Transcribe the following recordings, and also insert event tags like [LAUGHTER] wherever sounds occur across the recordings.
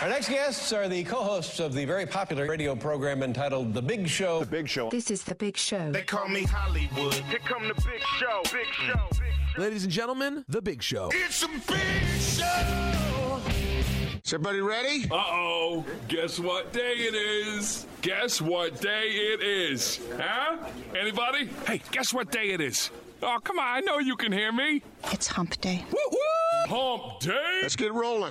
Our next guests are the co-hosts of the very popular radio program entitled The Big Show. The Big Show. This is The Big Show. They call me Hollywood. Here come the big show. Big show. Big show. Ladies and gentlemen, The Big Show. It's a big show. Is everybody ready? Uh oh. Guess what day it is? Guess what day it is? Huh? Anybody? Hey, guess what day it is? Oh, come on. I know you can hear me. It's hump day. Woo woo! Hump day. Let's get rolling.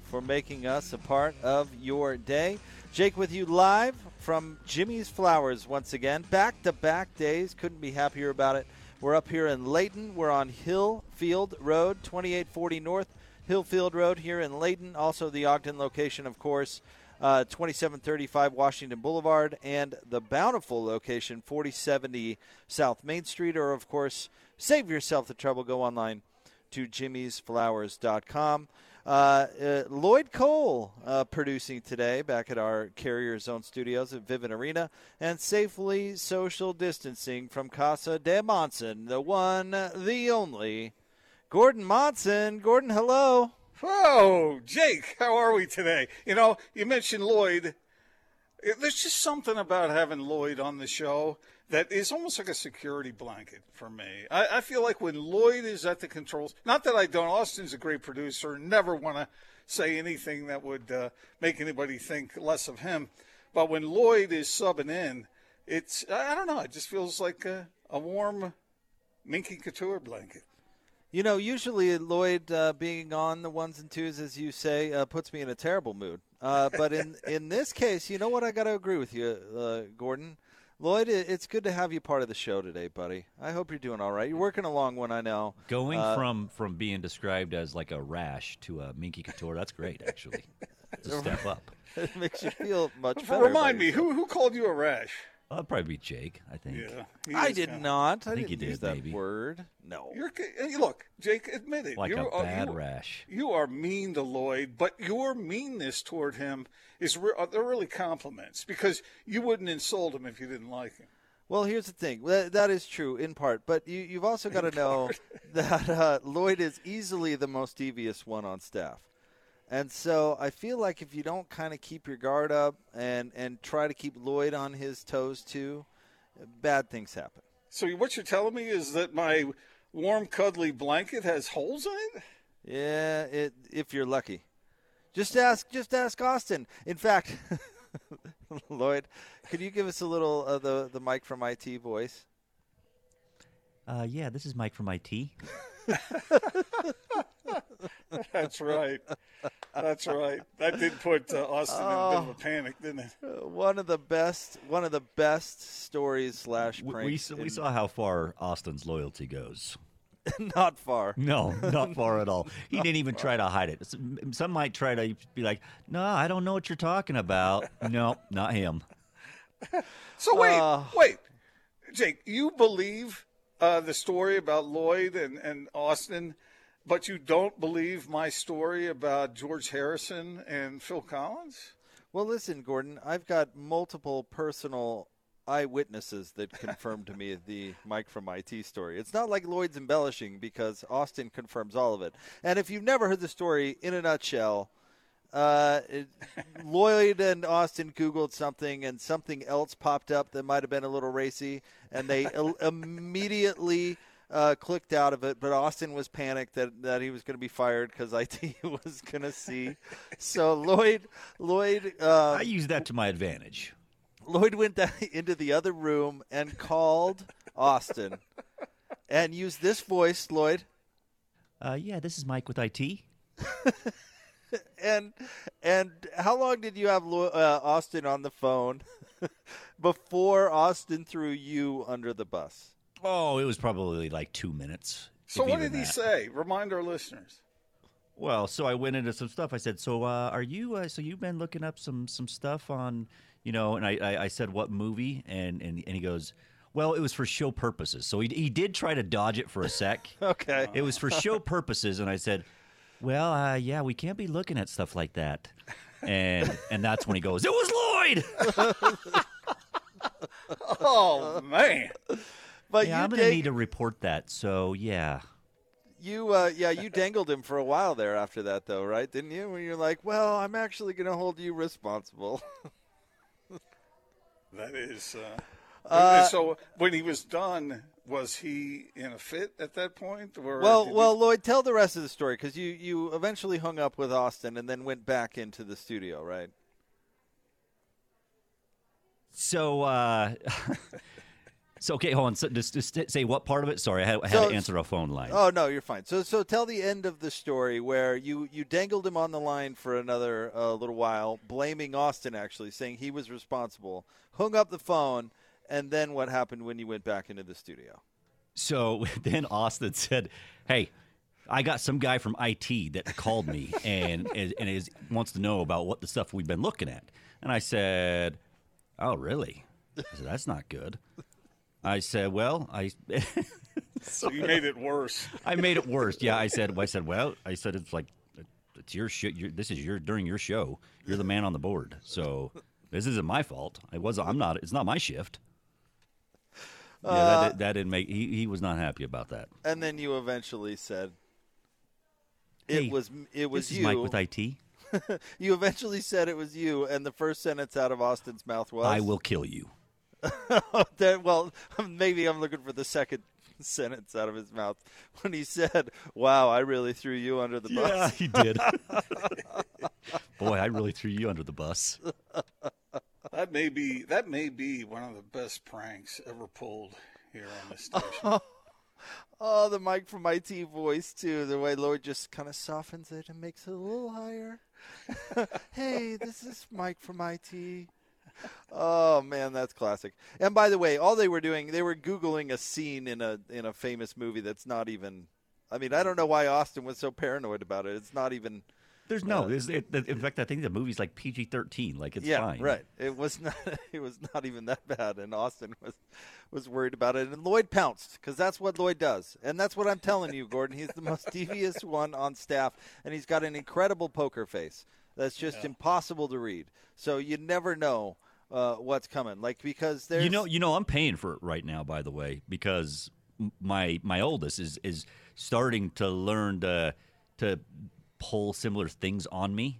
for making us a part of your day. Jake with you live from Jimmy's Flowers once again. Back to back days. Couldn't be happier about it. We're up here in Layton. We're on Hillfield Road, 2840 North Hillfield Road here in Layton. Also, the Ogden location, of course, uh, 2735 Washington Boulevard, and the Bountiful location, 4070 South Main Street. Or, of course, save yourself the trouble. Go online to jimmysflowers.com. Uh, uh, Lloyd Cole uh, producing today back at our Carrier Zone studios at Vivint Arena and safely social distancing from Casa de Monson, the one, the only, Gordon Monson. Gordon, hello. Oh, Jake, how are we today? You know, you mentioned Lloyd. There's just something about having Lloyd on the show that is almost like a security blanket for me. I, I feel like when Lloyd is at the controls, not that I don't, Austin's a great producer, never want to say anything that would uh, make anybody think less of him. But when Lloyd is subbing in, it's, I don't know, it just feels like a, a warm Minky Couture blanket. You know, usually Lloyd uh, being on the ones and twos, as you say, uh, puts me in a terrible mood. Uh, but in, in this case, you know what? I got to agree with you, uh, Gordon. Lloyd, it's good to have you part of the show today, buddy. I hope you're doing all right. You're working a long one, I know. Going Uh, from from being described as like a rash to a minky couture, that's great, [LAUGHS] actually. It's a step up. [LAUGHS] it makes you feel much [LAUGHS] better. Remind me, yourself. who, who called you a rash? That'd probably be Jake, I think. Yeah, I did kinda- not. I, think didn't you use did, that maybe. word. No. You're look, Jake. Admit it. Like you're, a bad you, rash. You are mean to Lloyd, but your meanness toward him is re- uh, they're really compliments because you wouldn't insult him if you didn't like him. Well, here's the thing. That, that is true in part, but you, you've also got to know [LAUGHS] that uh, Lloyd is easily the most devious one on staff. And so I feel like if you don't kind of keep your guard up and, and try to keep Lloyd on his toes too, bad things happen. So what you're telling me is that my warm, cuddly blanket has holes in it. Yeah, it, if you're lucky. Just ask just ask Austin. In fact, [LAUGHS] Lloyd, could you give us a little of the the Mike from IT voice? Uh, yeah, this is Mike from IT. [LAUGHS] [LAUGHS] That's right. That's right. That did put uh, Austin in a bit of a panic, didn't it? One of the best one of the best stories slash We, we, saw- we in- saw how far Austin's loyalty goes. [LAUGHS] not far. No, not far at all. He didn't even try to hide it. Some, some might try to be like, "No, I don't know what you're talking about." [LAUGHS] No, not him. So wait, Uh, wait, Jake, you believe uh, the story about Lloyd and, and Austin, but you don't believe my story about George Harrison and Phil Collins? Well, listen, Gordon, I've got multiple personal eyewitnesses that [LAUGHS] confirm to me the Mike from IT story. It's not like Lloyd's embellishing because Austin confirms all of it. And if you've never heard the story in a nutshell, uh, it, Lloyd and Austin Googled something, and something else popped up that might have been a little racy, and they el- [LAUGHS] immediately uh, clicked out of it. But Austin was panicked that, that he was going to be fired because IT [LAUGHS] was going to see. So Lloyd, Lloyd, uh, I use that to my advantage. Lloyd went down [LAUGHS] into the other room and called Austin, and used this voice, Lloyd. Uh, yeah, this is Mike with IT. [LAUGHS] and and how long did you have uh, Austin on the phone [LAUGHS] before Austin threw you under the bus? Oh, it was probably like two minutes. So what even did he say? Remind our listeners. Well, so I went into some stuff. I said, "So, uh, are you? Uh, so you've been looking up some some stuff on, you know?" And I, I, I said, "What movie?" And, and and he goes, "Well, it was for show purposes." So he he did try to dodge it for a sec. [LAUGHS] Okay. It was for show purposes, and I said, "Well, uh, yeah, we can't be looking at stuff like that." And and that's when he goes, "It was Lloyd." [LAUGHS] Oh man. But yeah, you I'm gonna dang- need to report that. So yeah. You uh, yeah, you dangled him for a while there after that, though, right? Didn't you? When you're like, well, I'm actually going to hold you responsible. That is. Uh, Uh, so when he was done, was he in a fit at that point? Or well, well, you- Lloyd, tell the rest of the story because you you eventually hung up with Austin and then went back into the studio, right? So, uh, [LAUGHS] so okay, hold on. So just, just say what part of it? Sorry, I had, I had So- to answer a phone line. Oh no, you're fine. So so tell the end of the story where you you dangled him on the line for another uh, little while, blaming Austin actually, saying he was responsible. Hung up the phone, and then what happened when you went back into the studio? So [LAUGHS] then Austin said, "Hey, I got some guy from IT that called me and [LAUGHS] is, and is wants to know about what the stuff we've been looking at." And I said, "Oh, really?" I said, "That's not good." I said, "Well, I." [LAUGHS] so you made it worse. I made it worse. Yeah, I said. I said, well, I said it's like it's your shit. This is your during your show. You're the man on the board, so this isn't my fault. I was. I'm not. It's not my shift. Yeah, Uh, that, that didn't make. He, he was not happy about that. And then you eventually said, "It Hey, was it was this you." is Mike with IT. [LAUGHS] you eventually said it was you, and the first sentence out of Austin's mouth was, I will kill you. [LAUGHS] that, well, [LAUGHS] maybe I'm looking for the second sentence out of his mouth when he said, "Wow, I really threw you under the bus." Yeah, he did. Boy, I really threw you under the bus. That may be that may be one of the best pranks ever pulled here on this [LAUGHS] station. Oh, the Mike from IT voice too. The way Lloyd just kind of softens it and makes it a little higher. [LAUGHS] hey, this is Mike from IT. Oh man, that's classic. And by the way, all they were doing, they were googling a scene in a in a famous movie that's not even. I mean, I don't know why Austin was so paranoid about it. It's not even. There's no. There's, it, in fact, I think the movie's like PG-13. Like it's yeah, fine. right. It was not. [LAUGHS] It was not even that bad, and Austin was was worried about it, and Lloyd pounced because that's what Lloyd does, and that's what I'm telling you, Gordon. He's the most [LAUGHS] devious one on staff, and he's got an incredible poker face that's just impossible to read. So you never know uh, what's coming, like because there's You know, you know, I'm paying for it right now. By the way, because my my oldest is is starting to learn to to pull similar things on me,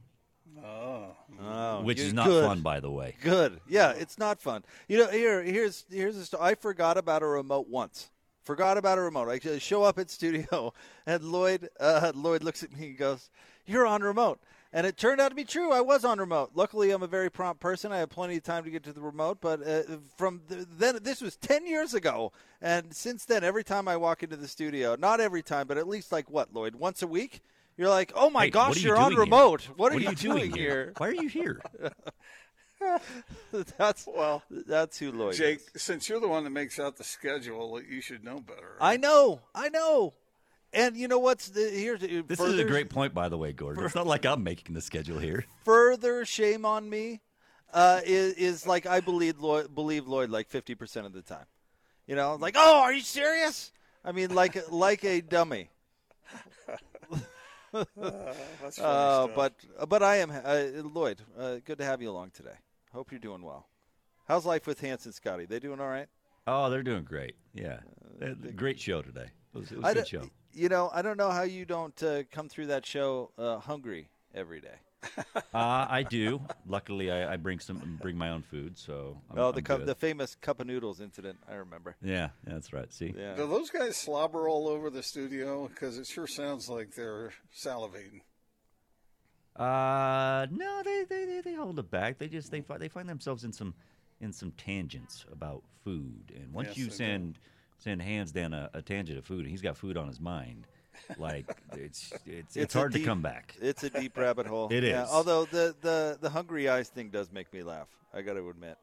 Oh, which is not good. fun. By the way, Good. Yeah, it's not fun. You know, here, here's here's a story. I forgot about a remote once. Forgot about a remote. I just show up at studio, [LAUGHS] and Lloyd uh, Lloyd looks at me and goes, "You're on remote." And it turned out to be true. I was on remote. Luckily, I'm a very prompt person. I had plenty of time to get to the remote. But uh, from the, then, this was ten years ago, and since then, every time I walk into the studio, not every time, but at least like what, Lloyd, once a week, you're like, "Oh my Hey, gosh, you you're on doing here? remote. What are What you are you doing here? Why are you here? [LAUGHS] that's Well, that's who Lloyd. Jake, is. since you're the one that makes out the schedule, you should know better. I know, I know. And you know what's the here's This further, is a great point, by the way, Gordon. It's not like I'm making the schedule here. further shame on me uh, is is like I believe Lloyd, believe Lloyd like fifty percent of the time. You know, like oh, are you serious? I mean, like like a dummy. That's [LAUGHS] funny Uh, stuff. but but I am uh, Lloyd. Uh, good to have you along today. Hope you're doing well. How's life with Hans and Scotty? They doing all right? Oh, they're doing great. Yeah, They great show today. It was, it was I a good show. You know, I don't know how you don't uh, come through that show uh, hungry every day. [LAUGHS] Uh, I do. Luckily, I, I bring some bring my own food, so I'm, oh, the I'm cup, good. the famous cup of noodles incident. I remember. yeah, yeah, that's right. See, Yeah. Do those guys slobber all over the studio? Because it sure sounds like they're salivating. Uh, no, they, they, they, they hold it back. They just they fi- they find themselves in some in some tangents about food, and once Yes, you they do. send send Hans down a, a tangent of food, and he's got food on his mind, like it's it's it's, a hard to come back. It's a deep rabbit hole. [LAUGHS] it is. Yeah, although the, the, the hungry eyes thing does make me laugh. I got to admit.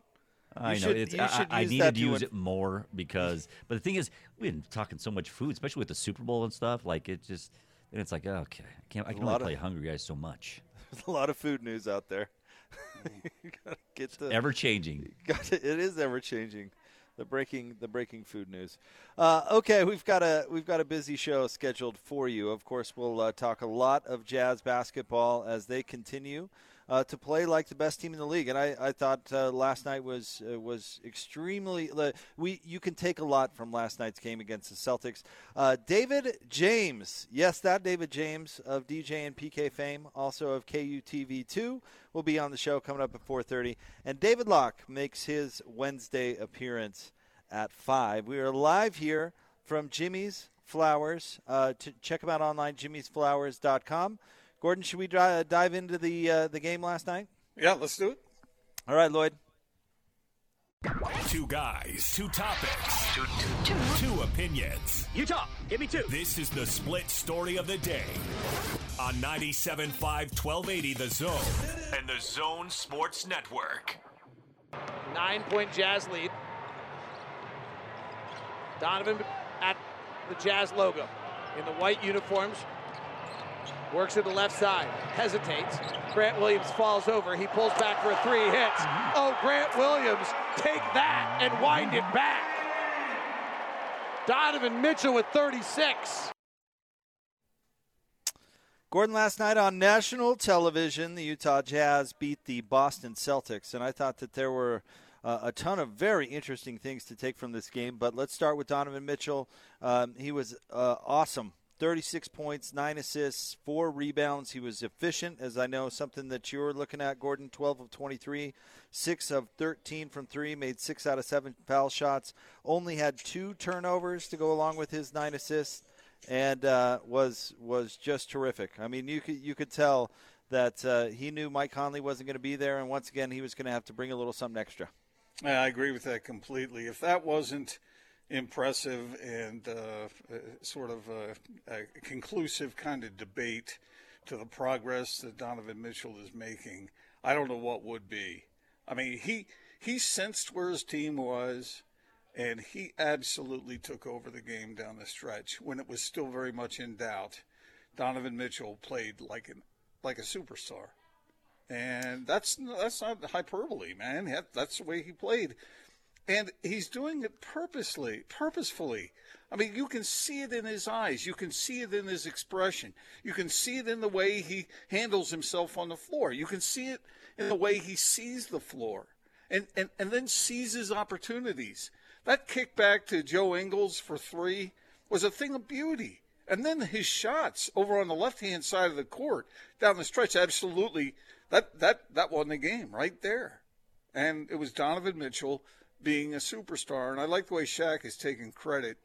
I You know should- it's. I, I use need that to use it more because. But the thing is, we've been talking so much food, especially with the Super Bowl and stuff. Like it just, and it's like, oh, okay, I can't. I can only of- play Hungry Guys so much. [LAUGHS] There's a lot of food news out there. [LAUGHS] you gotta get the Ever changing. It is ever changing. The breaking the breaking food news. Uh, okay, we've got a we've got a busy show scheduled for you. Of course, we'll uh, talk a lot of Jazz basketball as they continue uh, to play like the best team in the league. And I, I thought uh, last night was uh, was extremely. Uh, we you can take a lot from last night's game against the Celtics. Uh, David James, yes, that David James of DJ and PK fame, also of KUTV two, will be on the show coming up at 4:30. And David Locke makes his Wednesday appearance at five. We are live here from Jimmy's Flowers. Uh, to check them out online, jimmy'sflowers.com. Gordon, should we dri- dive into the uh, the game last night? Yeah, let's do it. All right, Lloyd. Two guys, two topics, two opinions. You talk. Give me two. This is the split story of the day on 97.5 1280 The Zone and the Zone Sports Network. Nine point Jazz lead. Donovan at the Jazz logo in the white uniforms. Works to the left side, hesitates. Grant Williams falls over. He pulls back for a three, hits. Oh, Grant Williams, take that and wind it back. Donovan Mitchell with 36. Gordon, last night on national television, the Utah Jazz beat the Boston Celtics, and I thought that there were uh, a ton of very interesting things to take from this game. But let's start with Donovan Mitchell. Um, he was uh, awesome. 36 points, 9 assists, 4 rebounds. He was efficient, as I know something that you're looking at, Gordon. 12 of 23, 6 of 13 from 3, made 6 out of 7 foul shots. Only had 2 turnovers to go along with his 9 assists and uh, was was just terrific. I mean, you could you could tell that uh, he knew Mike Conley wasn't going to be there, and once again, he was going to have to bring a little something extra. I agree with that completely. If that wasn't impressive and uh, uh, sort of a, a conclusive kind of debate to the progress that Donovan Mitchell is making, I don't know what would be. I mean, he he sensed where his team was, and he absolutely took over the game down the stretch when it was still very much in doubt. Donovan Mitchell played like an like a superstar, and that's that's not hyperbole, man. That, that's the way he played, and he's doing it purposely, purposefully. I mean, you can see it in his eyes. You can see it in his expression. You can see it in the way he handles himself on the floor. You can see it in the way he sees the floor and, and, and then seizes opportunities. That kick back to Joe Ingles for three was a thing of beauty. And then his shots over on the left hand side of the court down the stretch, absolutely that that that won the game right there. And it was Donovan Mitchell being a superstar. And I like the way Shaq is taking credit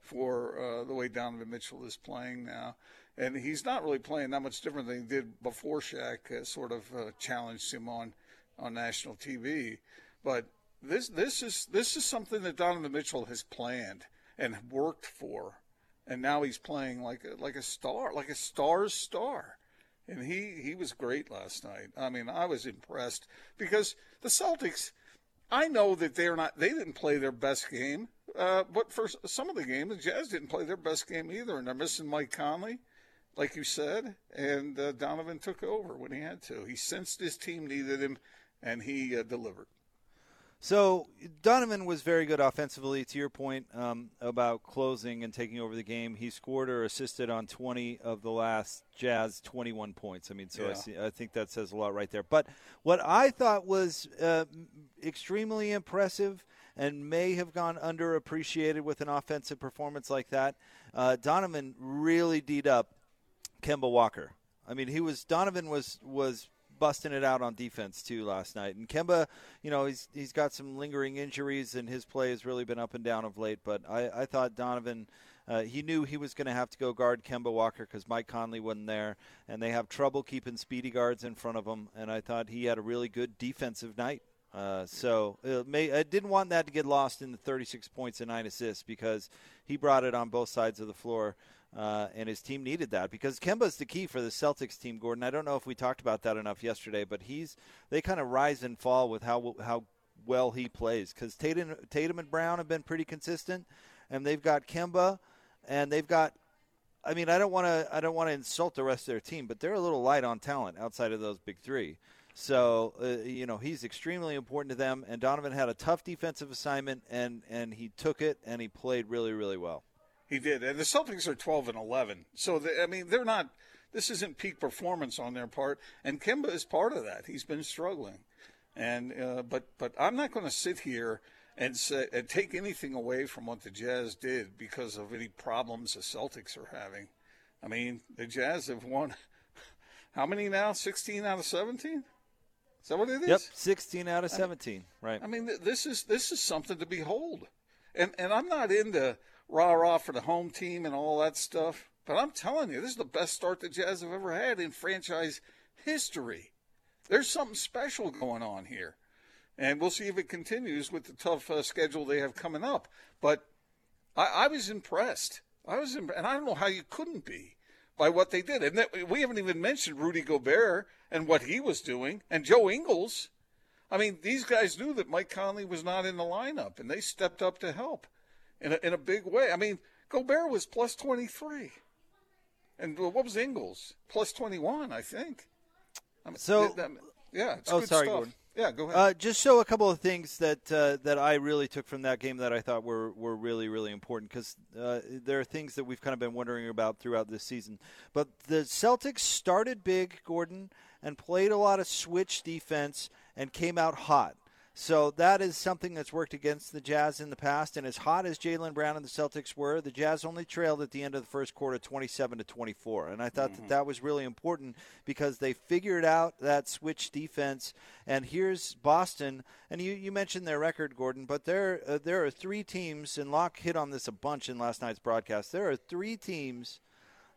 for uh, the way Donovan Mitchell is playing now. And he's not really playing that much different than he did before Shaq uh, sort of uh, challenged him on, on national TV. But this this is this is something that Donovan Mitchell has planned and worked for, and now he's playing like a, like a star, like a star's star. And he, he was great last night. I mean, I was impressed because the Celtics, I know that they're not, they didn't play their best game. Uh, but for some of the game, the Jazz didn't play their best game either. And they're missing Mike Conley, like you said. And uh, Donovan took over when he had to. He sensed his team needed him, and he uh, delivered. So Donovan was very good offensively. To your point um, about closing and taking over the game, he scored or assisted on 20 of the last Jazz 21 points. I mean, so I, see, I think that says a lot right there. But what I thought was uh, extremely impressive and may have gone underappreciated with an offensive performance like that, uh, Donovan really D'd up Kemba Walker. I mean, he was Donovan was was busting it out on defense too last night. And Kemba, you know, he's he's got some lingering injuries, and his play has really been up and down of late. But I, I thought Donovan. Uh, he knew he was going to have to go guard Kemba Walker because Mike Conley wasn't there, and they have trouble keeping speedy guards in front of him. And I thought he had a really good defensive night. Uh, so it may, I didn't want that to get lost in the 36 points and nine assists because he brought it on both sides of the floor. Uh, and his team needed that because Kemba's the key for the Celtics team, Gordon. I don't know if we talked about that enough yesterday, but he's they kind of rise and fall with how how well he plays because Tatum, Tatum and Brown have been pretty consistent, and they've got Kemba, and they've got. I mean, I don't want to. I don't want to insult the rest of their team, but they're a little light on talent outside of those big three. So uh, you know he's extremely important to them. And Donovan had a tough defensive assignment, and and he took it, and he played really really well. He did, and the Celtics are 12 and 11. So they, I mean, they're not. This isn't peak performance on their part, and Kemba is part of that. He's been struggling, and uh, but but I'm not going to sit here and say and take anything away from what the Jazz did because of any problems the Celtics are having. I mean, the Jazz have won [LAUGHS] how many now? 16 out of 17. Is that what it is? Yep, 16 out of 17. right. I mean, th- this is this is something to behold, and and I'm not into rah rah for the home team and all that stuff, but I'm telling you, this is the best start the Jazz have ever had in franchise history. There's something special going on here, and we'll see if it continues with the tough uh, schedule they have coming up. But I, I was impressed. I was, imp- and I don't know how you couldn't be by what they did. And that, we haven't even mentioned Rudy Gobert and what he was doing, and Joe Ingles. I mean, these guys knew that Mike Conley was not in the lineup, and they stepped up to help in a, in a big way. I mean, Gobert was plus 23. And what was Ingles? Plus 21, I think. I mean, So- that- that- yeah, it's oh, good sorry, stuff. Gordon. Yeah, go ahead. Uh, just show a couple of things that uh, that I really took from that game that I thought were, were really really important because uh, there are things that we've kind of been wondering about throughout this season. But the Celtics started big, Gordon, and played a lot of switch defense and came out hot. So that is something that's worked against the Jazz in the past. And as hot as Jaylen Brown and the Celtics were, the Jazz only trailed at the end of the first quarter, 27 to 24. And I thought that that was really important because they figured out that switch defense. And here's Boston, and you, you mentioned their record, Gordon, but there uh, there are three teams, and Locke hit on this a bunch in last night's broadcast. There are three teams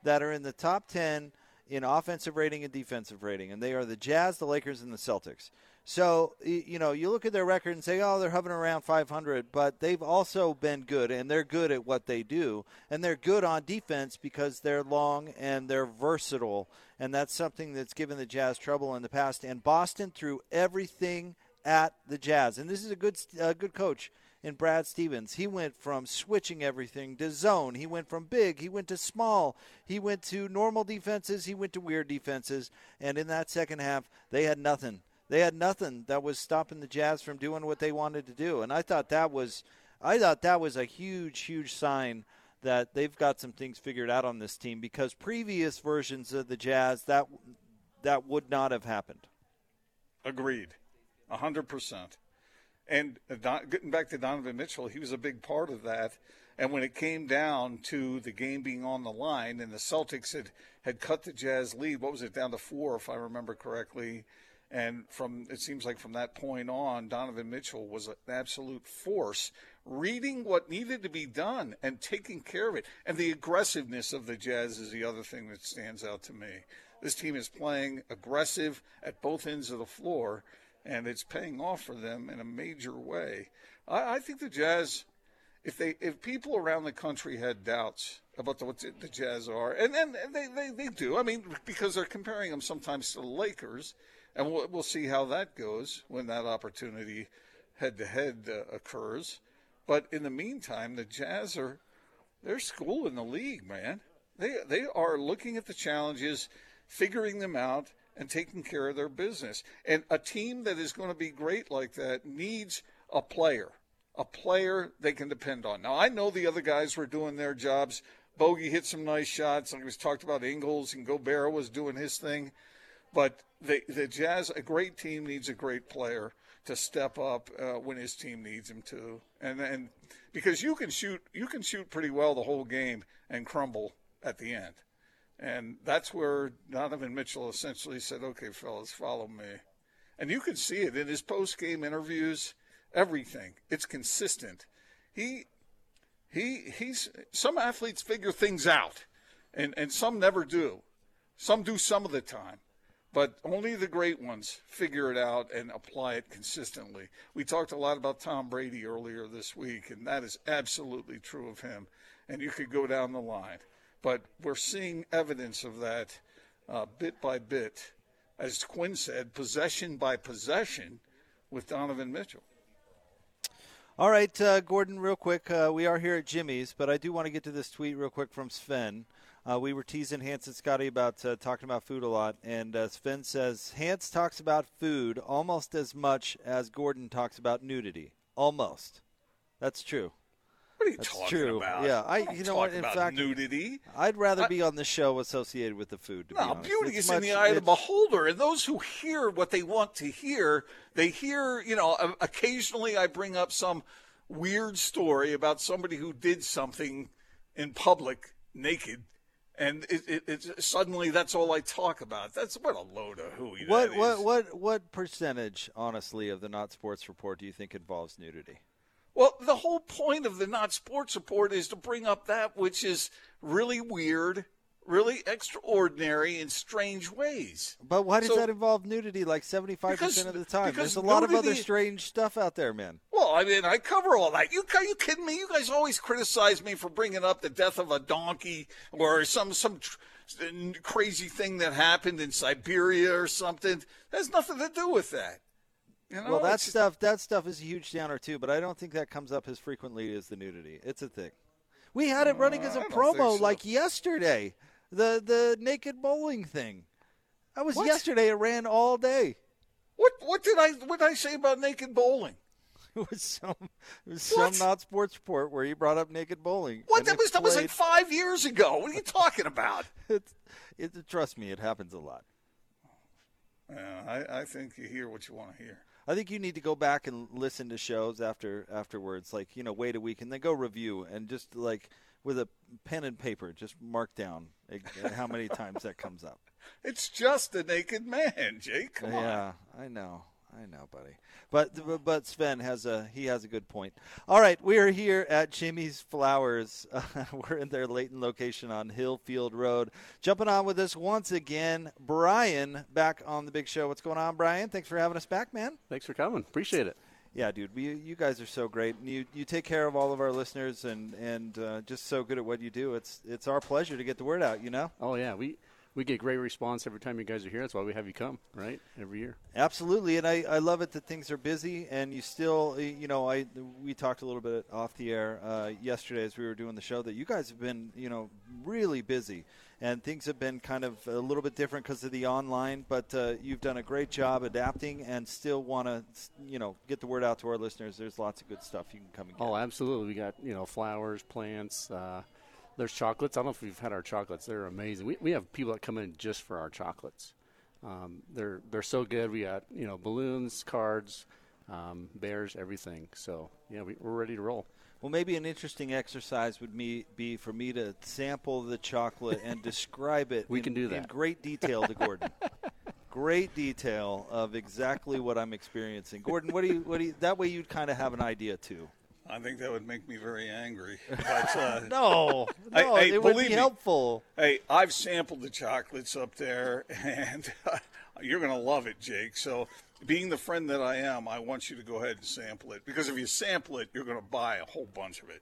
that are in the top 10 in offensive rating and defensive rating, and they are the Jazz, the Lakers, and the Celtics. So, you know, you look at their record and say, oh, they're hovering around 500, but they've also been good, and they're good at what they do. And they're good on defense because they're long and they're versatile. And that's something that's given the Jazz trouble in the past. And Boston threw everything at the Jazz. And this is a good, good coach in Brad Stevens. He went from switching everything to zone. He went from big. He went to small. He went to normal defenses. He went to weird defenses. And in that second half, they had nothing. They had nothing that was stopping the Jazz from doing what they wanted to do. And I thought that was, I thought that was a huge, huge sign that they've got some things figured out on this team because previous versions of the Jazz that that would not have happened. Agreed, hundred percent. And Don, getting back to Donovan Mitchell, he was a big part of that. And when it came down to the game being on the line, and the Celtics had had cut the Jazz lead, what was it down to four, if I remember correctly? And from it seems like from that point on, Donovan Mitchell was an absolute force, reading what needed to be done and taking care of it. And the aggressiveness of the Jazz is the other thing that stands out to me. This team is playing aggressive at both ends of the floor, and it's paying off for them in a major way. I, I think the Jazz, if they if people around the country had doubts about the, what the, Jazz are, and, and, and they, they, they do, I mean, because they're comparing them sometimes to the Lakers, and we'll, we'll see how that goes when that opportunity head to head occurs. But in the meantime, the Jazz are they're school in the league, man. They they are looking at the challenges, figuring them out, and taking care of their business. And a team that is going to be great like that needs a player, a player they can depend on. Now I know the other guys were doing their jobs. Bogey hit some nice shots. Like we talked about Ingles and Gobert was doing his thing. But the the Jazz, a great team needs a great player to step up uh, when his team needs him to, and and because you can shoot you can shoot pretty well the whole game and crumble at the end, and that's where Donovan Mitchell essentially said, "Okay, fellas, follow me," and you can see it in his post game interviews. Everything it's consistent. He he he's some athletes figure things out, and and some never do. Some do some of the time but only the great ones figure it out and apply it consistently. We talked a lot about Tom Brady earlier this week, and that is absolutely true of him. And you could go down the line. But we're seeing evidence of that uh, bit by bit, as Quinn said, possession by possession with Donovan Mitchell. All right, uh, Gordon, real quick. Uh, we are here at Jimmy's, but I do want to get to this tweet real quick from Sven. Uh, we were teasing Hans and Scotty about uh, talking about food a lot, and uh, Sven says Hans talks about food almost as much as Gordon talks about nudity. Almost. That's true. What are you That's talking true. about? Yeah, I. You know what? In fact, nudity. I'd rather I- be on the show associated with the food. To be No, honest. beauty It's is in the eye of the beholder, and those who hear what they want to hear, they hear. You know, occasionally I bring up some weird story about somebody who did something in public naked, and it, it, it's suddenly that's all I talk about. That's what a load of hooey. What what what what percentage, honestly, of the not sports report do you think involves nudity? Well, the whole point of the not sports report is to bring up that which is really weird, really extraordinary in strange ways. But why does So- that involve nudity like seventy five percent of the time? There's a lot of other strange stuff out there, man. Well, I mean, I cover all that. You are you kidding me? You guys always criticize me for bringing up the death of a donkey or some some tr- crazy thing that happened in Siberia or something. That has nothing to do with that. You know, well, that stuff that stuff is a huge downer too, but I don't think that comes up as frequently as the nudity. It's a thing. We had it running as a uh, don't promo so. like yesterday. The the naked bowling thing. That was What? yesterday. It ran all day. What what did I what did I say about naked bowling? [LAUGHS] It was some it was What? some not sports report where you brought up naked bowling. What that was that was like five years ago. What are you talking about? [LAUGHS] it's, it, trust me, it happens a lot. Yeah, I, I think you hear what you want to hear. I think you need to go back and listen to shows after afterwards, like you know, wait a week and then go review and just like with a pen and paper, just mark down uh, how many times that comes up. [LAUGHS] It's just a naked man, Jake. Come on. yeah, I know, I know, buddy. But but Sven has a he has a good point. All right, we are here at Jimmy's Flowers. [LAUGHS] we're in their Layton location on Hillfield Road. Jumping on with us once again, Brian, back on the big show. What's going on, Brian? Thanks for having us back, man. Thanks for coming. Appreciate it. Yeah, dude, we, you guys are so great. And You you take care of all of our listeners and and uh, just so good at what you do. It's it's our pleasure to get the word out. You know. Oh yeah, we we get great response every time you guys are here. That's why we have you come, right? Every year. Absolutely, and I, I love it that things are busy, and you still, you know, I we talked a little bit off the air uh, yesterday as we were doing the show that you guys have been, you know, really busy, and things have been kind of a little bit different because of the online, but uh, you've done a great job adapting and still want to, you know, get the word out to our listeners. There's lots of good stuff you can come and get. Oh, absolutely. We got you know flowers, plants. Uh, there's chocolates. I don't know if we've had our chocolates. They're amazing. We we have people that come in just for our chocolates. Um, they're they're so good. We got you know balloons, cards, um, bears, everything. So yeah, we, we're ready to roll. Well, maybe an interesting exercise would me, be for me to sample the chocolate and [LAUGHS] describe it We in, can do in that. great detail to Gordon. [LAUGHS] great detail of exactly what I'm experiencing. Gordon, what do you what do you that way you'd kind of have an idea too. I think that would make me very angry. But, uh, [LAUGHS] No, Hey, no, hey, it would believe be me. helpful. Hey, I've sampled the chocolates up there, and you're going to love it, Jake. So, being the friend that I am, I want you to go ahead and sample it because if you sample it, you're going to buy a whole bunch of it.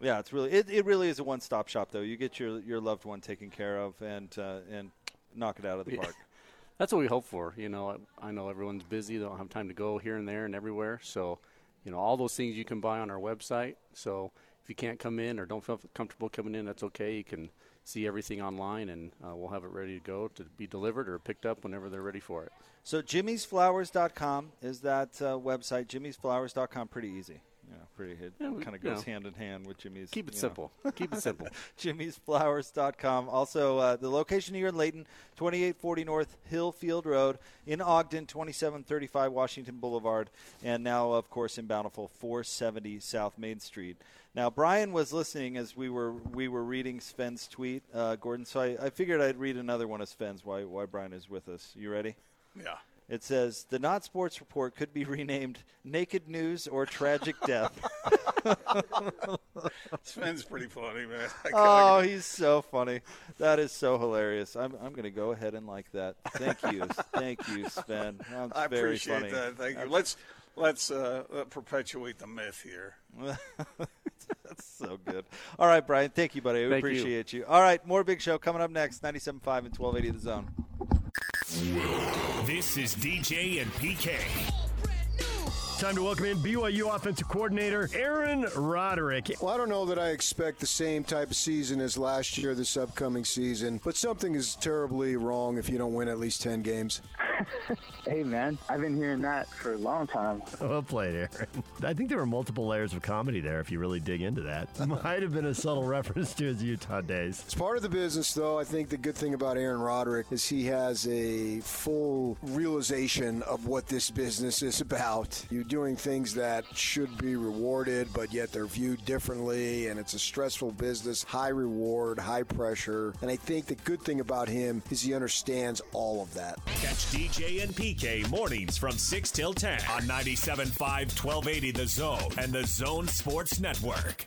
Yeah, it's really it, it really is a one stop shop though. You get your your loved one taken care of and uh, and knock it out of the Yeah. park. [LAUGHS] That's what we hope for. You know, I, I know everyone's busy; they don't have time to go here and there and everywhere. So, you know, all those things you can buy on our website. So, if you can't come in or don't feel comfortable coming in, that's okay. You can see everything online, and uh, we'll have it ready to go to be delivered or picked up whenever they're ready for it. So jimmysflowers.com is that uh, website. Jimmysflowers.com, pretty easy. Know, pretty it Yeah, kind of goes know. hand in hand with Jimmy's. Keep it simple. Keep it simple. [LAUGHS] jimmysflowers.com. Also, uh, the location here in Layton, 2840 North Hillfield Road. In Ogden, 2735 Washington Boulevard. And now, of course, in Bountiful, 470 South Main Street. Now, Brian was listening as we were we were reading Sven's tweet, uh, Gordon. So I, I figured I'd read another one of Sven's. Why why Brian is with us? You ready? Yeah. It says the Not Sports Report could be [LAUGHS] renamed Naked News or Tragic [LAUGHS] Death. Sven's pretty funny, man. [LAUGHS] Oh, he's so funny. That is so hilarious. I'm, I'm going to go ahead and like that. Thank you. Thank you, Sven. That's I very appreciate funny. that. Thank you. Let's let's uh, uh, perpetuate the myth here. [LAUGHS] That's so good. All right, Brian. Thank you, buddy. We Thank you. appreciate you. All right, more Big Show coming up next. 97.5 and 1280 The Zone. This is DJ and PK. Time to welcome in BYU offensive coordinator Aaron Roderick. Well, I don't know that I expect the same type of season as last year, this upcoming season, but something is terribly wrong if you don't win at least 10 games. [LAUGHS] hey, man, I've been hearing that for a long time. Well played, Aaron. I think there were multiple layers of comedy there if you really dig into that. [LAUGHS] Might have been a subtle [LAUGHS] reference to his Utah days. It's part of the business, though. I think the good thing about Aaron Roderick is he has a full realization of what this business is about. You're doing things that should be rewarded, but yet they're viewed differently, and it's a stressful business, high reward, high pressure. And I think the good thing about him is he understands all of that. Catch DJ and PK mornings from 6 till 10 on 97.5 1280 The Zone and The Zone Sports Network.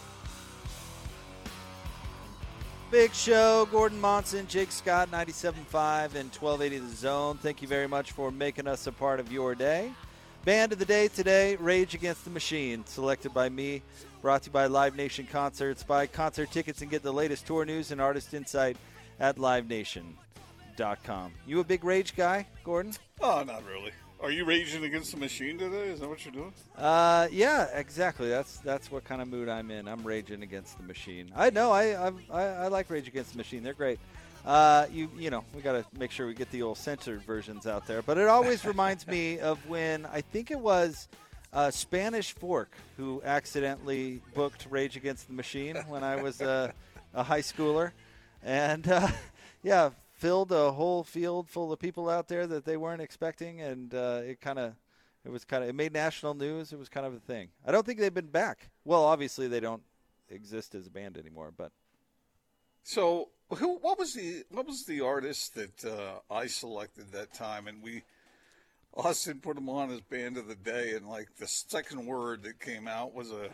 Big show. Gordon Monson, Jake Scott, 97.5 and 1280 The Zone. Thank you very much for making us a part of your day. Band of the day today, Rage Against the Machine, selected by me, brought to you by Live Nation Concerts. Buy concert tickets and get the latest tour news and artist insight at livenation.com. You a big Rage guy, Gordon? Oh, not really. Are you raging against the machine today? Is that what you're doing? Uh, yeah, exactly. That's that's what kind of mood I'm in. I'm raging against the machine. I know. I I, I, I like Rage Against the Machine. They're great. Uh, you you know we got to make sure we get the old censored versions out there. But it always [LAUGHS] reminds me of when I think it was uh, Spanish Fork who accidentally booked Rage Against the Machine when I was a, a high schooler, and uh, [LAUGHS] yeah, filled a whole field full of people out there that they weren't expecting, and uh, it kind of it was kind of it made national news. It was kind of a thing. I don't think they've been back. Well, obviously they don't exist as a band anymore, but So, who? What was the what was the artist that uh, I selected that time? And we Austin put him on as band of the day, and like the second word that came out was a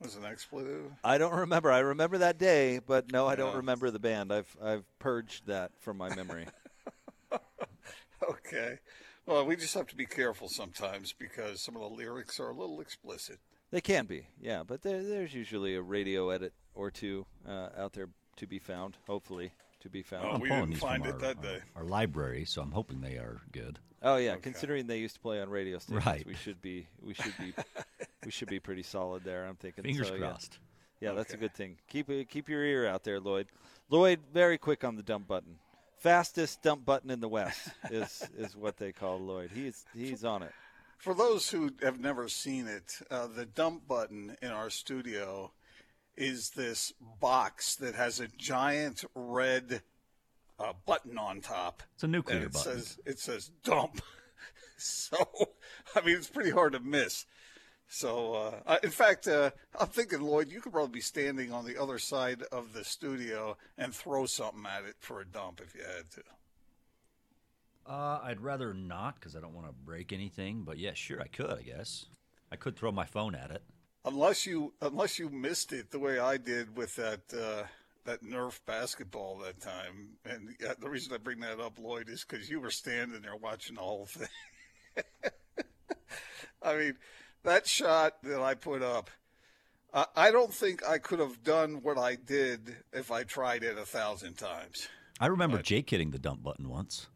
was an expletive. I don't remember. I remember that day, but no, I don't Yeah. remember the band. I've I've purged that from my memory. [LAUGHS] [LAUGHS] Okay. Well, we just have to be careful sometimes because some of the lyrics are a little explicit. they can be, yeah, but there, there's usually a radio edit or two uh, out there to be found. Hopefully, to be found. Oh, I'm we pulling didn't these find from it our, that day. Our, our library, so I'm hoping they are good. Oh yeah, considering they used to play on radio stations, Right. we should be we should be we should be pretty solid there. I'm thinking. Fingers So, yeah. crossed. Yeah, that's a good thing. Keep keep your ear out there, Lloyd. Lloyd, very quick on the dump button. Fastest dump button in the West [LAUGHS] is is what they call Lloyd. He's he's on it. For those who have never seen it, uh, the dump button in our studio is this box that has a giant red uh, button on top. It's a nuclear and it button. Says, it says dump. [LAUGHS] so, I mean, it's pretty hard to miss. So, uh, I- in fact, uh, I'm thinking, Lloyd, you could probably be standing on the other side of the studio and throw something at it for a dump if you had to. Uh, I'd rather not because I don't want to break anything. But yeah, sure, I could. I guess I could throw my phone at it. Unless you unless you missed it the way I did with that uh, that Nerf basketball that time, and the reason I bring that up, Lloyd, is because you were standing there watching the whole thing. [LAUGHS] I mean, that shot that I put up, I I don't think I could have done what I did if I tried it a thousand times. I remember Jake hitting the dump button once.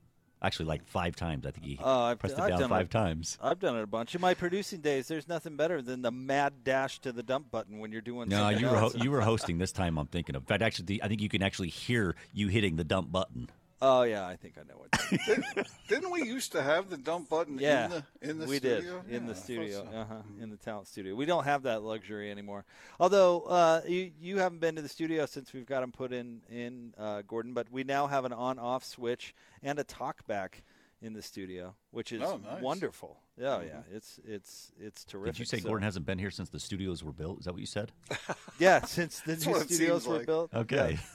Actually, like five times. I think he Oh, I've, pressed it I've down five it, times. I've done it a bunch. In my producing days, there's nothing better than the mad dash to the dump button when you're doing. No, something you were ho- you were hosting this time. I'm thinking of. In fact, actually, the- I think you can actually hear you hitting the dump button. Oh yeah, I think I know what. Didn't, [LAUGHS] didn't we used to have the dump button Yeah, in the in the we studio? did in Yeah, I the studio, so. uh-huh, in the talent studio. We don't have that luxury anymore. Although uh, you you haven't been to the studio since we've got them put in in uh, Gordon, but we now have an on-off switch and a talkback in the studio, which is Oh, nice. wonderful. Yeah, yeah, it's it's it's terrific. Did you say So- Gordon hasn't been here since the studios were built? Is that what you said? [LAUGHS] Yeah, since the new studios were like. built. Okay. yeah.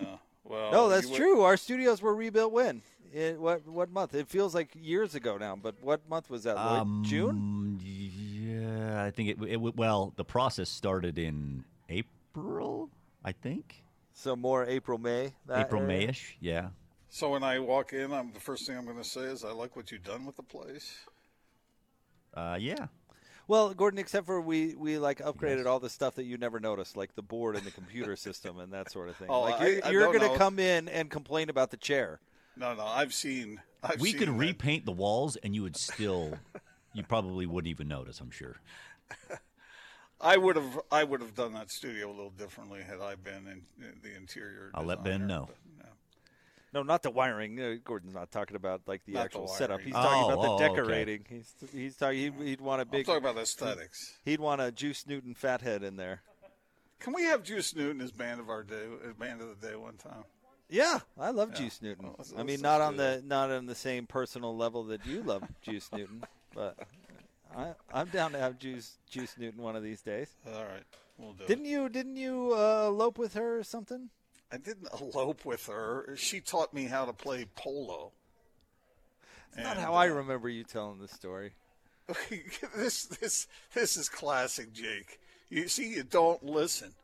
[LAUGHS] Yeah. Well, no, that's you would- true. Our studios were rebuilt when? In what what month? It feels like years ago now, but what month was that? Lloyd? Um, June? Yeah, I think it, it. Well, the process started in April, I think. So more April, May. that April, area? Mayish. Yeah. So when I walk in, I'm the first thing I'm going to say is I like what you've done with the place. Uh, yeah. Well, Gordon, except for we we like upgraded all the stuff that you never noticed, like the board and the computer [LAUGHS] system and that sort of thing. Oh, like you're, I you're going to come in and complain about the chair. No, no, I've seen. I've we seen could that. repaint the walls, and you would [LAUGHS] still, you probably wouldn't even notice. I'm sure. [LAUGHS] I would have. I would have done that studio a little differently had I been in, in the interior. I'll let Ben know. but, no. No, not the wiring. Uh, Gordon's not talking about like the Not the actual setup. wiring. He's talking Oh, about the oh, okay. decorating. He's he's talking. He'd, he'd want a big. talking about aesthetics. [LAUGHS] He'd want a Juice Newton fathead in there. Can we have Juice Newton as band of our day, as band of the day one time? Yeah, I love Yeah. Juice Newton. Well, let's- I let's mean, not do on the not on the same personal level that you love [LAUGHS] Juice Newton, but I, I'm down to have Juice Juice Newton one of these days. All right, we'll do. Didn't it. you? Didn't you uh, elope with her or something? I didn't elope with her. She taught me how to play polo. It's not And, how I uh, remember you telling the story. [LAUGHS] this this this is classic, Jake. You see, you don't listen.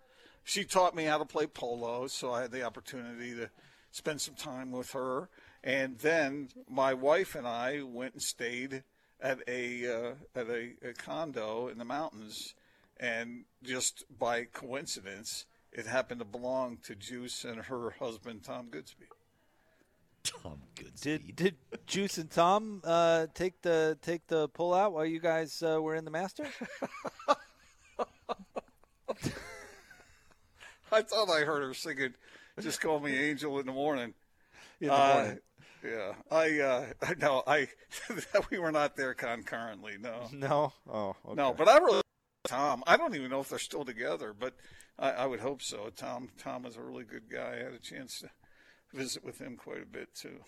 She taught me how to play polo, so I had the opportunity to spend some time with her. And then my wife and I went and stayed at a uh, at a, a condo in the mountains, and just by coincidence, it happened to belong to Juice and her husband Tom Goodsby. Tom Goodsby. Did did Juice and Tom uh, take the take the pull out while you guys uh, were in the Master? [LAUGHS] I thought I heard her singing "Just Call Me Angel" in the morning. In the Uh, morning. Yeah, I uh, [LAUGHS] no, I [LAUGHS] we were not there concurrently. No, No. Oh. Okay. no, but I really Tom. I don't even know if they're still together, but I, I would hope so. Tom Tom was a really good guy. I had a chance to visit with him quite a bit too.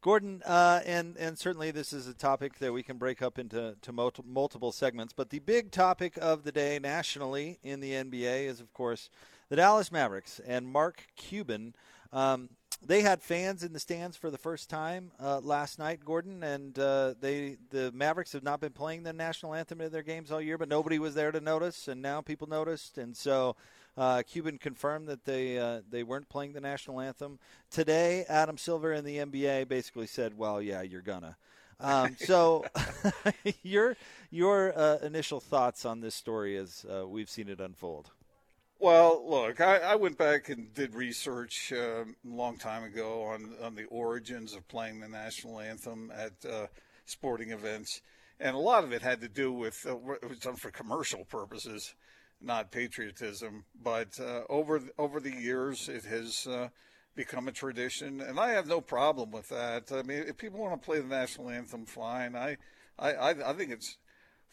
Gordon, uh, and and certainly this is a topic that we can break up into to multi- multiple segments. But the big topic of the day nationally in the NBA is, of course, the Dallas Mavericks and Mark Cuban. Um, they had fans in the stands for the first time uh, last night, Gordon, and uh, they the Mavericks have not been playing the national anthem in their games all year, but nobody was there to notice, and now people noticed, and so uh, Cuban confirmed that they uh, they weren't playing the national anthem today. Adam Silver in the NBA basically said, "Well, yeah, you're gonna." Um, [LAUGHS] so, [LAUGHS] your your uh, initial thoughts on this story as uh, we've seen it unfold? Well, look, I, I went back and did research um, a long time ago on, on the origins of playing the national anthem at uh, sporting events, and a lot of it had to do with uh, it was done for commercial purposes, not patriotism. But uh, over over the years, it has uh, become a tradition, and I have no problem with that. I mean, if people want to play the national anthem, fine. I, I, I think it's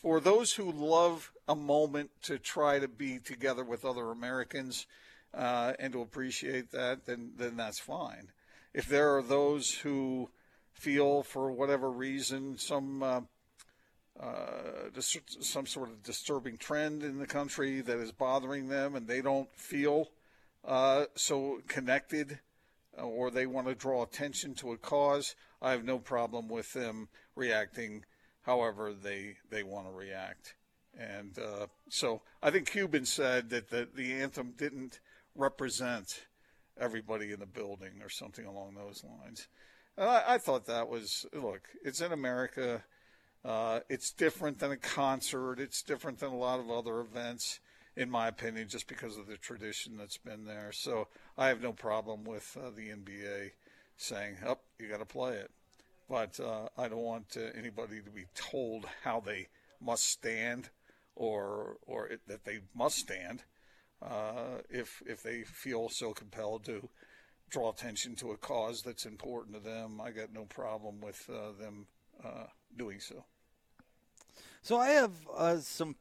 for those who love a moment to try to be together with other Americans uh, and to appreciate that, then then that's fine. If there are those who feel, for whatever reason, some uh, uh, dis- some sort of disturbing trend in the country that is bothering them, and they don't feel uh, so connected, uh, or they want to draw attention to a cause, I have no problem with them reacting however they they want to react. And uh, so I think Cuban said that the, the anthem didn't represent everybody in the building or something along those lines. And I, I thought that was look, it's in America. Uh, it's different than a concert. It's different than a lot of other events, in my opinion, just because of the tradition that's been there. So I have no problem with uh, the NBA saying, "Oh, you got to play it." But uh, I don't want uh, anybody to be told how they must stand or or it, that they must stand uh, if if they feel so compelled to draw attention to a cause that's important to them. I got no problem with uh, them uh, doing so. So I have uh, some.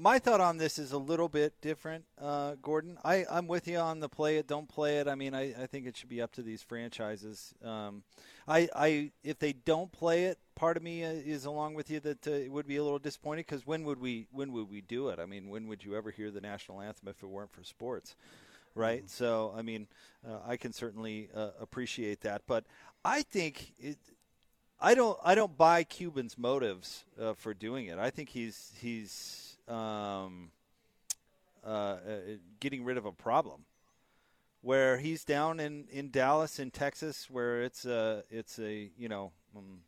My thought on this is a little bit different, uh, Gordon. I, I'm with you on the play it, don't play it. I mean, I, I think it should be up to these franchises. Um, I, I, if they don't play it, part of me uh, is along with you that uh, it would be a little disappointed because when would we, when would we do it? I mean, when would you ever hear the national anthem if it weren't for sports? right? So I mean, uh, I can certainly uh, appreciate that, but I think it. I don't. I don't buy Cuban's motives uh, for doing it. I think he's he's um, uh, uh, getting rid of a problem. Where he's down in, in Dallas in Texas, where it's a it's a you know um,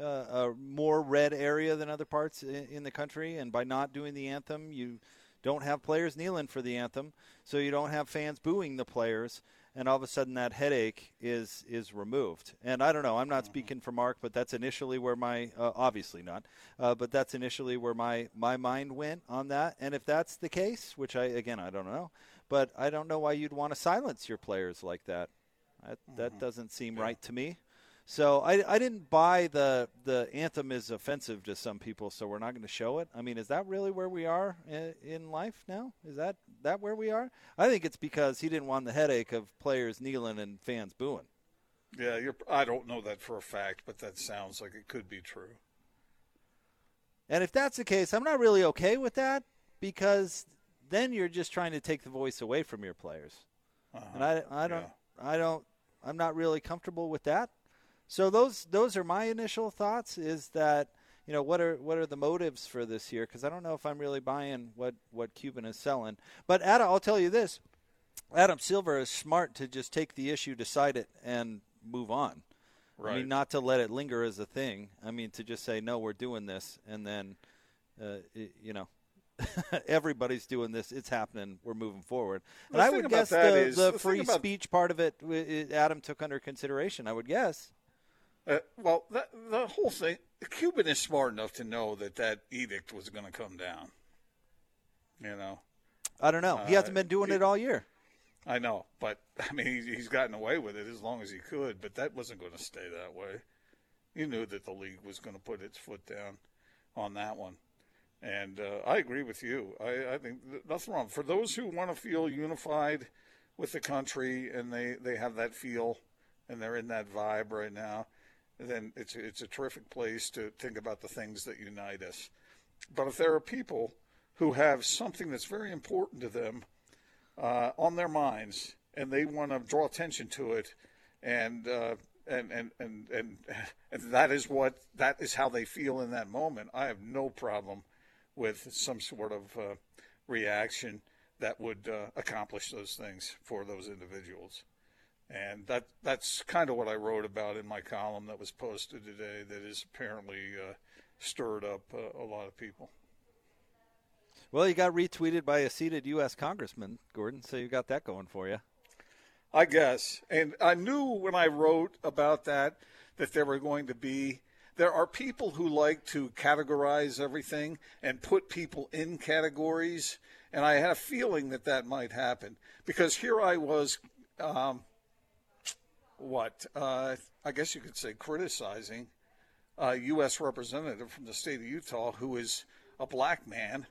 uh, a more red area than other parts in, in the country, and by not doing the anthem, you don't have players kneeling for the anthem, so you don't have fans booing the players, and all of a sudden that headache is is removed. And I don't know, I'm not speaking for Mark, but that's initially where my uh, obviously not, uh, but that's initially where my my mind went on that. And if that's the case, which I again I don't know, but I don't know why you'd want to silence your players like that. That, that doesn't seem right to me. So I, I didn't buy the the anthem is offensive to some people, so we're not going to show it. I mean, is that really where we are in, in life now? Is that that where we are? I think it's because he didn't want the headache of players kneeling and fans booing. Yeah, you're, I don't know that for a fact, but that sounds like it could be true. And if that's the case, I'm not really okay with that because then you're just trying to take the voice away from your players. Uh-huh. And I, I don't, I don't, I'm not really comfortable with that. So those, those are my initial thoughts. Is that you know what are what are the motives for this year? Because I don't know if I'm really buying what what Cuban is selling. But Adam, I'll tell you this: Adam Silver is smart to just take the issue, decide it, and move on. Right. I mean, not to let it linger as a thing. I mean, to just say no, we're doing this, and then, uh, it, you know, [LAUGHS] everybody's doing this. It's happening. We're moving forward. And I would guess the, is- the the free about- speech part of it, Adam took under consideration. I would guess. Uh, well, that, the whole thing, Cuban is smart enough to know that that edict was going to come down. You know, I don't know. He Uh, hasn't been doing it all year. I know, but [LAUGHS] I mean, he's, he's gotten away with it as long as he could. But that wasn't going to stay that way. You knew that the league was going to put its foot down on that one, and uh, I agree with you. I, I think th- nothing wrong for those who want to feel unified with the country and they, they have that feel and they're in that vibe right now. Then it's it's a terrific place to think about the things that unite us. But if there are people who have something that's very important to them uh, on their minds, and they want to draw attention to it, and uh, and, and and and and that is what that is how they feel in that moment. I have no problem with some sort of uh, reaction that would uh, accomplish those things for those individuals. And that that's kind of what I wrote about in my column that was posted today. That has apparently uh, stirred up uh, a lot of people. Well, you got retweeted by a seated U.S. congressman, Gordon. So you got that going for you. I guess. And I knew when I wrote about that that there were going to be. There are people who like to categorize everything and put people in categories. And I had a feeling that that might happen because here I was, um, what, uh, I guess you could say criticizing a U.S. representative from the state of Utah who is a black man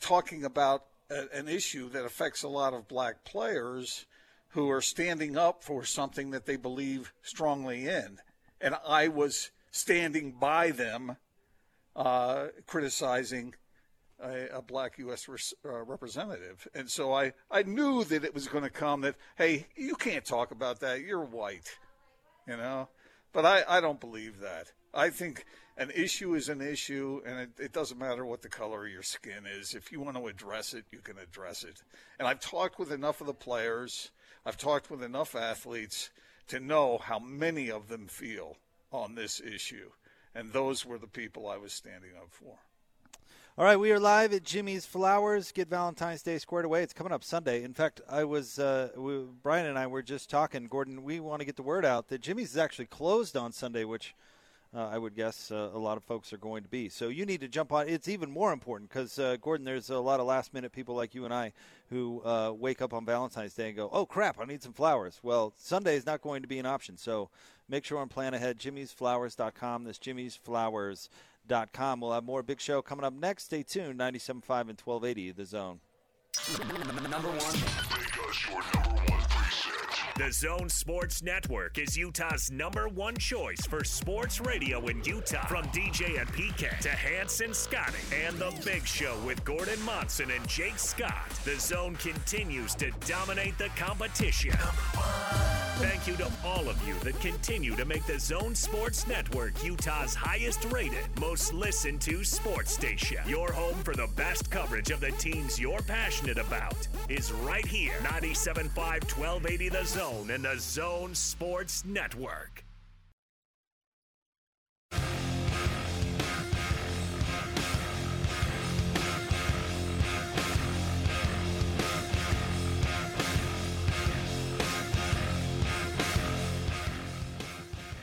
talking about a, an issue that affects a lot of black players who are standing up for something that they believe strongly in. And I was standing by them, uh, criticizing a, a black U.S. Res, uh, representative. And so I, I knew that it was going to come that, hey, you can't talk about that. You're white, you know? But I, I don't believe that. I think an issue is an issue, and it, it doesn't matter what the color of your skin is. If you want to address it, you can address it. And I've talked with enough of the players, I've talked with enough athletes to know how many of them feel on this issue. And those were the people I was standing up for. All right, we are live at Jimmy's Flowers. Get Valentine's Day squared away. It's coming up Sunday. In fact, I was uh, we, Brian and I were just talking. Gordon, we want to get the word out that Jimmy's is actually closed on Sunday, which uh, I would guess uh, a lot of folks are going to be. So you need to jump on. It's even more important because uh, Gordon, there's a lot of last minute people like you and I who uh, wake up on Valentine's Day and go, "Oh crap, I need some flowers." Well, Sunday is not going to be an option. So make sure and plan ahead. Jimmy'sFlowers.com. This Jimmy's Flowers. Com. We'll have more big show coming up next. Stay tuned. 97.5 and 1280 The Zone. Number one. The Zone Sports Network is Utah's number one choice for sports radio in Utah. From DJ and PK to Hans and Scotty and The Big Show with Gordon Monson and Jake Scott. The Zone continues to dominate the competition. Thank you to all of you that continue to make the Zone Sports Network Utah's highest rated, most listened to sports station. Your home for the best coverage of the teams you're passionate about is right here 97.5 1280 The Zone and the Zone Sports Network.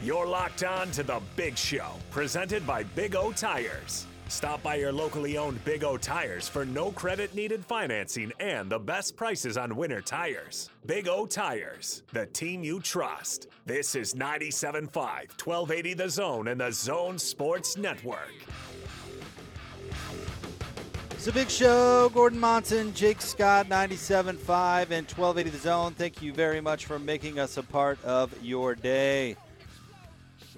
You're locked on to the Big Show, presented by Big O Tires. Stop by your locally owned Big O Tires for no credit needed financing and the best prices on winter tires. Big O Tires, the team you trust. This is 97.5, 1280 The Zone and the Zone Sports Network. It's a big show. Gordon Monson, Jake Scott, 97.5 and 1280 The Zone. Thank you very much for making us a part of your day.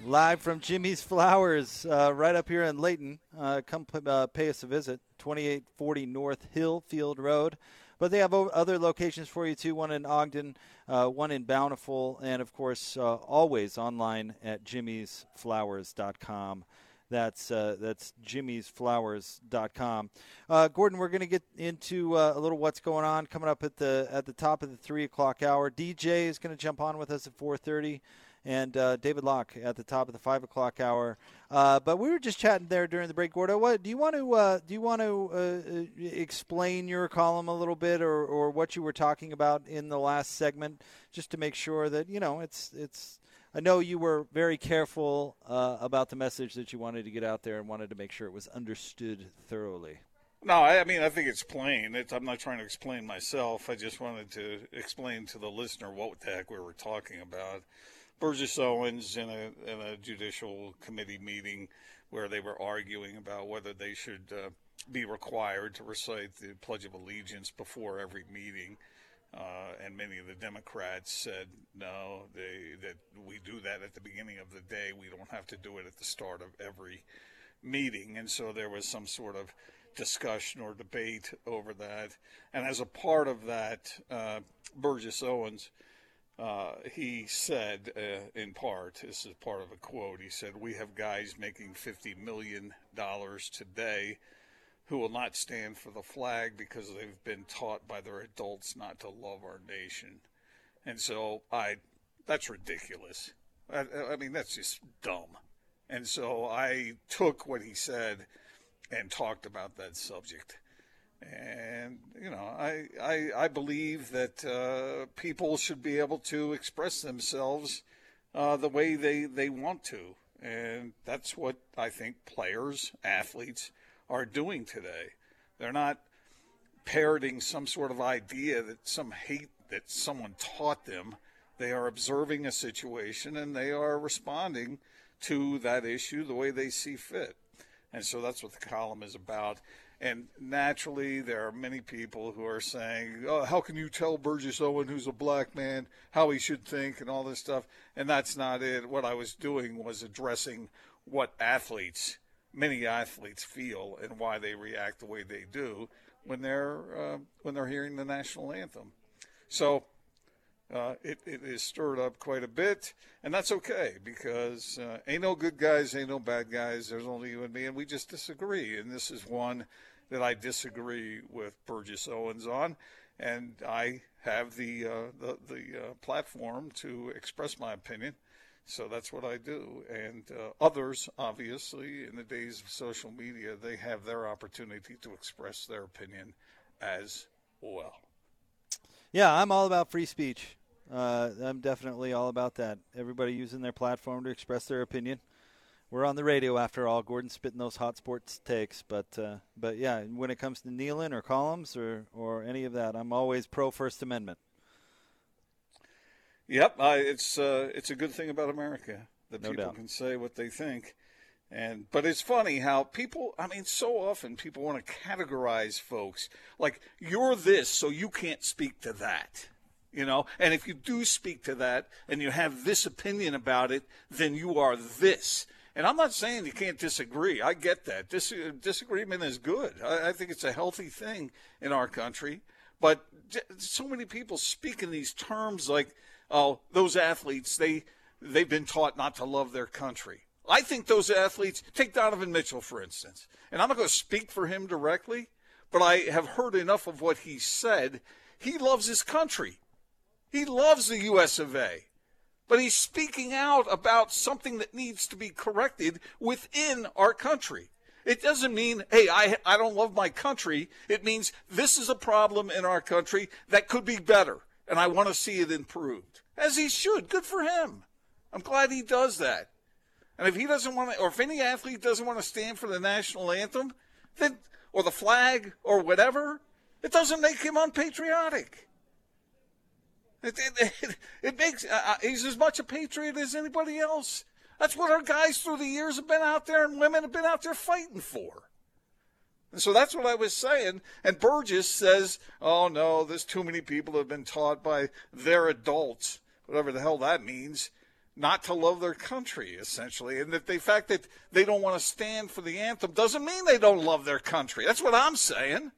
Live from Jimmy's Flowers, uh, right up here in Layton. Uh, come uh, pay us a visit. 2840 North Hillfield Road. But they have other locations for you too. One in Ogden, uh, one in Bountiful, and of course, uh, always online at jimmysflowers.com. That's uh, that's jimmysflowers.com. Uh, Gordon, we're going to get into uh, a little what's going on coming up at the at the top of the three o'clock hour. DJ is going to jump on with us at four thirty and uh, David Locke at the top of the five o'clock hour. Uh, but we were just chatting there during the break. Gordo, what do you want to uh, do? You want to uh, explain your column a little bit, or, or what you were talking about in the last segment, just to make sure that you know it's it's. I know you were very careful uh, about the message that you wanted to get out there and wanted to make sure it was understood thoroughly. No, I, I mean I think it's plain. It's, I'm not trying to explain myself. I just wanted to explain to the listener what the heck we were talking about. Burgess Owens in a in a judicial committee meeting where they were arguing about whether they should uh, be required to recite the Pledge of Allegiance before every meeting. Uh, and many of the Democrats said no, they that we do that at the beginning of the day. We don't have to do it at the start of every meeting. And so there was some sort of discussion or debate over that. And as a part of that, uh, Burgess Owens uh, he said, uh, in part, this is part of a quote, he said, We have guys making $50 million today who will not stand for the flag because they've been taught by their adults not to love our nation. And so I, that's ridiculous. I, I mean, that's just dumb. And so I took what he said and talked about that subject. And you know, I I, I believe that uh, people should be able to express themselves uh, the way they they want to, and that's what I think players, athletes, are doing today. They're not parroting some sort of idea that some hate that someone taught them. They are observing a situation and they are responding to that issue the way they see fit. And so that's what the column is about. And naturally, there are many people who are saying, oh, how can you tell Burgess Owen, who's a black man, how he should think and all this stuff? And that's not it. What I was doing was addressing what athletes, many athletes, feel and why they react the way they do when they're uh, when they're hearing the national anthem. So uh, it, it is stirred up quite a bit, and that's okay because uh, ain't no good guys, ain't no bad guys. There's only you and me, and we just disagree. And this is one that I disagree with Burgess Owens on, and I have the uh, the, the uh, platform to express my opinion. So that's what I do. And uh, others, obviously, in the days of social media, they have their opportunity to express their opinion as well. Yeah, I'm all about free speech. Uh, I'm definitely all about that. Everybody using their platform to express their opinion. We're on the radio after all. Gordon's spitting those hot sports takes, but uh, but yeah, when it comes to kneeling or columns or or any of that, I'm always pro First Amendment. Yep, I, it's uh, it's a good thing about America that No people doubt. can say what they think, and but it's funny how people. I mean, so often people want to categorize folks like you're this, so you can't speak to that. You know, and if you do speak to that and you have this opinion about it, then you are this. And I'm not saying you can't disagree. I get that. Dis- disagreement is good. I, I think it's a healthy thing in our country. But so many people speak in these terms like, "Oh, those athletes they they've been taught not to love their country." I think those athletes. Take Donovan Mitchell for instance, and I'm not going to speak for him directly, but I have heard enough of what he said. He loves his country. He loves the U.S. of A but he's speaking out about something that needs to be corrected within our country. It doesn't mean, hey, I, I don't love my country. It means this is a problem in our country that could be better, and I want to see it improved. As he should. Good for him. I'm glad he does that. And if he doesn't want to, or if any athlete doesn't want to stand for the national anthem, then, or the flag, or whatever, it doesn't make him unpatriotic. It, it, it, makes uh, he's as much a patriot as anybody else. That's what our guys through the years have been out there, and women have been out there fighting for. And so that's what I was saying. And Burgess says, "Oh no, there's too many people have been taught by their adults, whatever the hell that means." Not to love their country, essentially, and that the fact that they don't want to stand for the anthem doesn't mean they don't love their country. That's what I'm saying.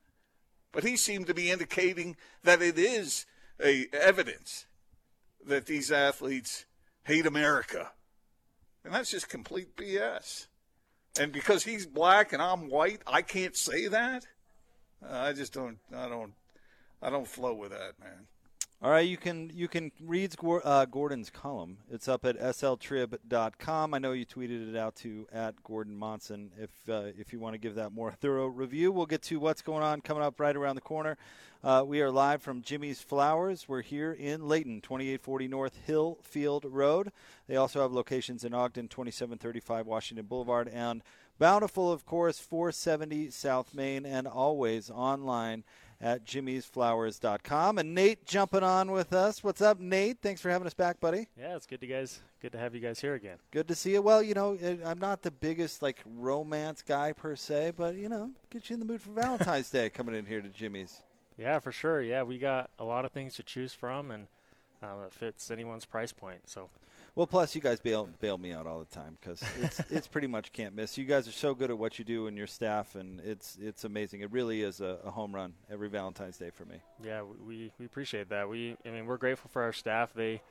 But he seemed to be indicating that it is a evidence that these athletes hate America. And that's just complete BS. And because he's black and I'm white, I can't say that. Uh, I just don't. I don't. I don't flow with that, man. All right, you can you can read uh, Gordon's column. It's up at sltrib.com. I know you tweeted it out to at Gordon Monson. If uh, if you want to give that more [LAUGHS] thorough review, we'll get to what's going on coming up right around the corner. Uh, we are live from Jimmy's Flowers. We're here in Layton, 2840 North Hill Field Road. They also have locations in Ogden, 2735 Washington Boulevard, and Bountiful, of course, 470 South Main, and always online at jimmysflowers.com. And Nate jumping on with us. What's up, Nate? Thanks for having us back, buddy. Yeah, it's good to guys. Good to have you guys here again. Good to see you. Well, you know, eh, I'm not the biggest like romance guy per se, but you know, get you in the mood for Valentine's Day coming in here to Jimmy's. Yeah, for sure. Yeah, we got a lot of things to choose from, and uh, it fits anyone's price point. So well, plus you guys bail bail me out all the time because it's [LAUGHS] it's pretty much can't miss. You guys are so good at what you do and your staff, and it's it's amazing. It really is a, a home run every Valentine's Day for me. Yeah, we we appreciate that. We I mean we're grateful for our staff. They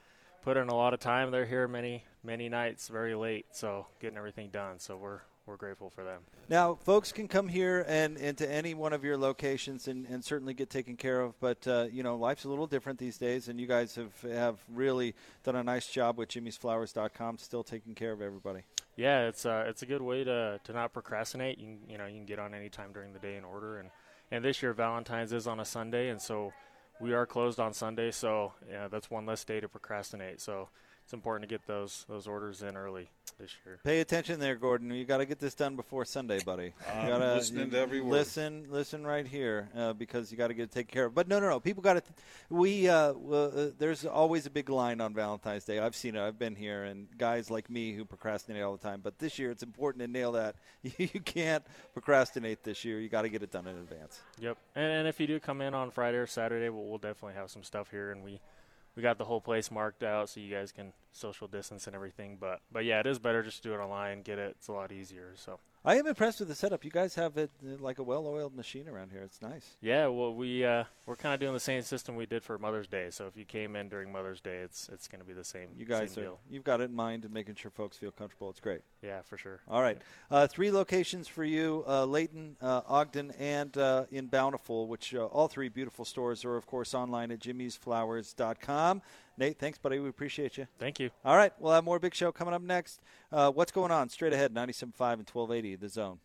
put in a lot of time. They're here many many nights, very late, so getting everything done. So we're we're grateful for them. Now, folks can come here and into any one of your locations and, and certainly get taken care of. But uh, you know, life's a little different these days, and you guys have have really done a nice job with Jimmy'sFlowers.com, still taking care of everybody. Yeah, it's uh, it's a good way to to not procrastinate. You can, you know you can get on any time during the day and order, and and this year Valentine's is on a Sunday, and so we are closed on Sunday, so yeah, that's one less day to procrastinate. So it's important to get those those orders in early this year. Pay attention there, Gordon. You got to get this done before Sunday, buddy. You I'm gotta listening to every word. listen, listen right here uh, because you got to get it taken care of. But no, no, no. People got to. We uh, uh, there's always a big line on Valentine's Day. I've seen it. I've been here, and guys like me who procrastinate all the time. But this year, it's important to nail that. [LAUGHS] you can't procrastinate this year. You got to get it done in advance. Yep. And, and if you do come in on Friday or Saturday, we'll, we'll definitely have some stuff here, and we we got the whole place marked out so you guys can social distance and everything. But but yeah, it is better just to do it online, get it. It's a lot easier. So I am impressed with the setup. You guys have it uh, like a well-oiled machine around here. It's nice. yeah, well we uh, we're kind of doing the same system we did for Mother's Day. So if you came in during Mother's Day, it's it's going to be the same. You guys same are deal. you've got it in mind and making sure folks feel comfortable. It's great. Yeah, for sure. All right, uh, three locations for you: uh, Layton, uh, Ogden, and uh, in Bountiful. Which uh, all three beautiful stores are, of course, online at jimmysflowers.com. Nate, thanks, buddy. We appreciate you. Thank you. All right, we'll have more Big Show coming up next. Uh, what's going on? Straight ahead, 97.5 and 1280, The Zone.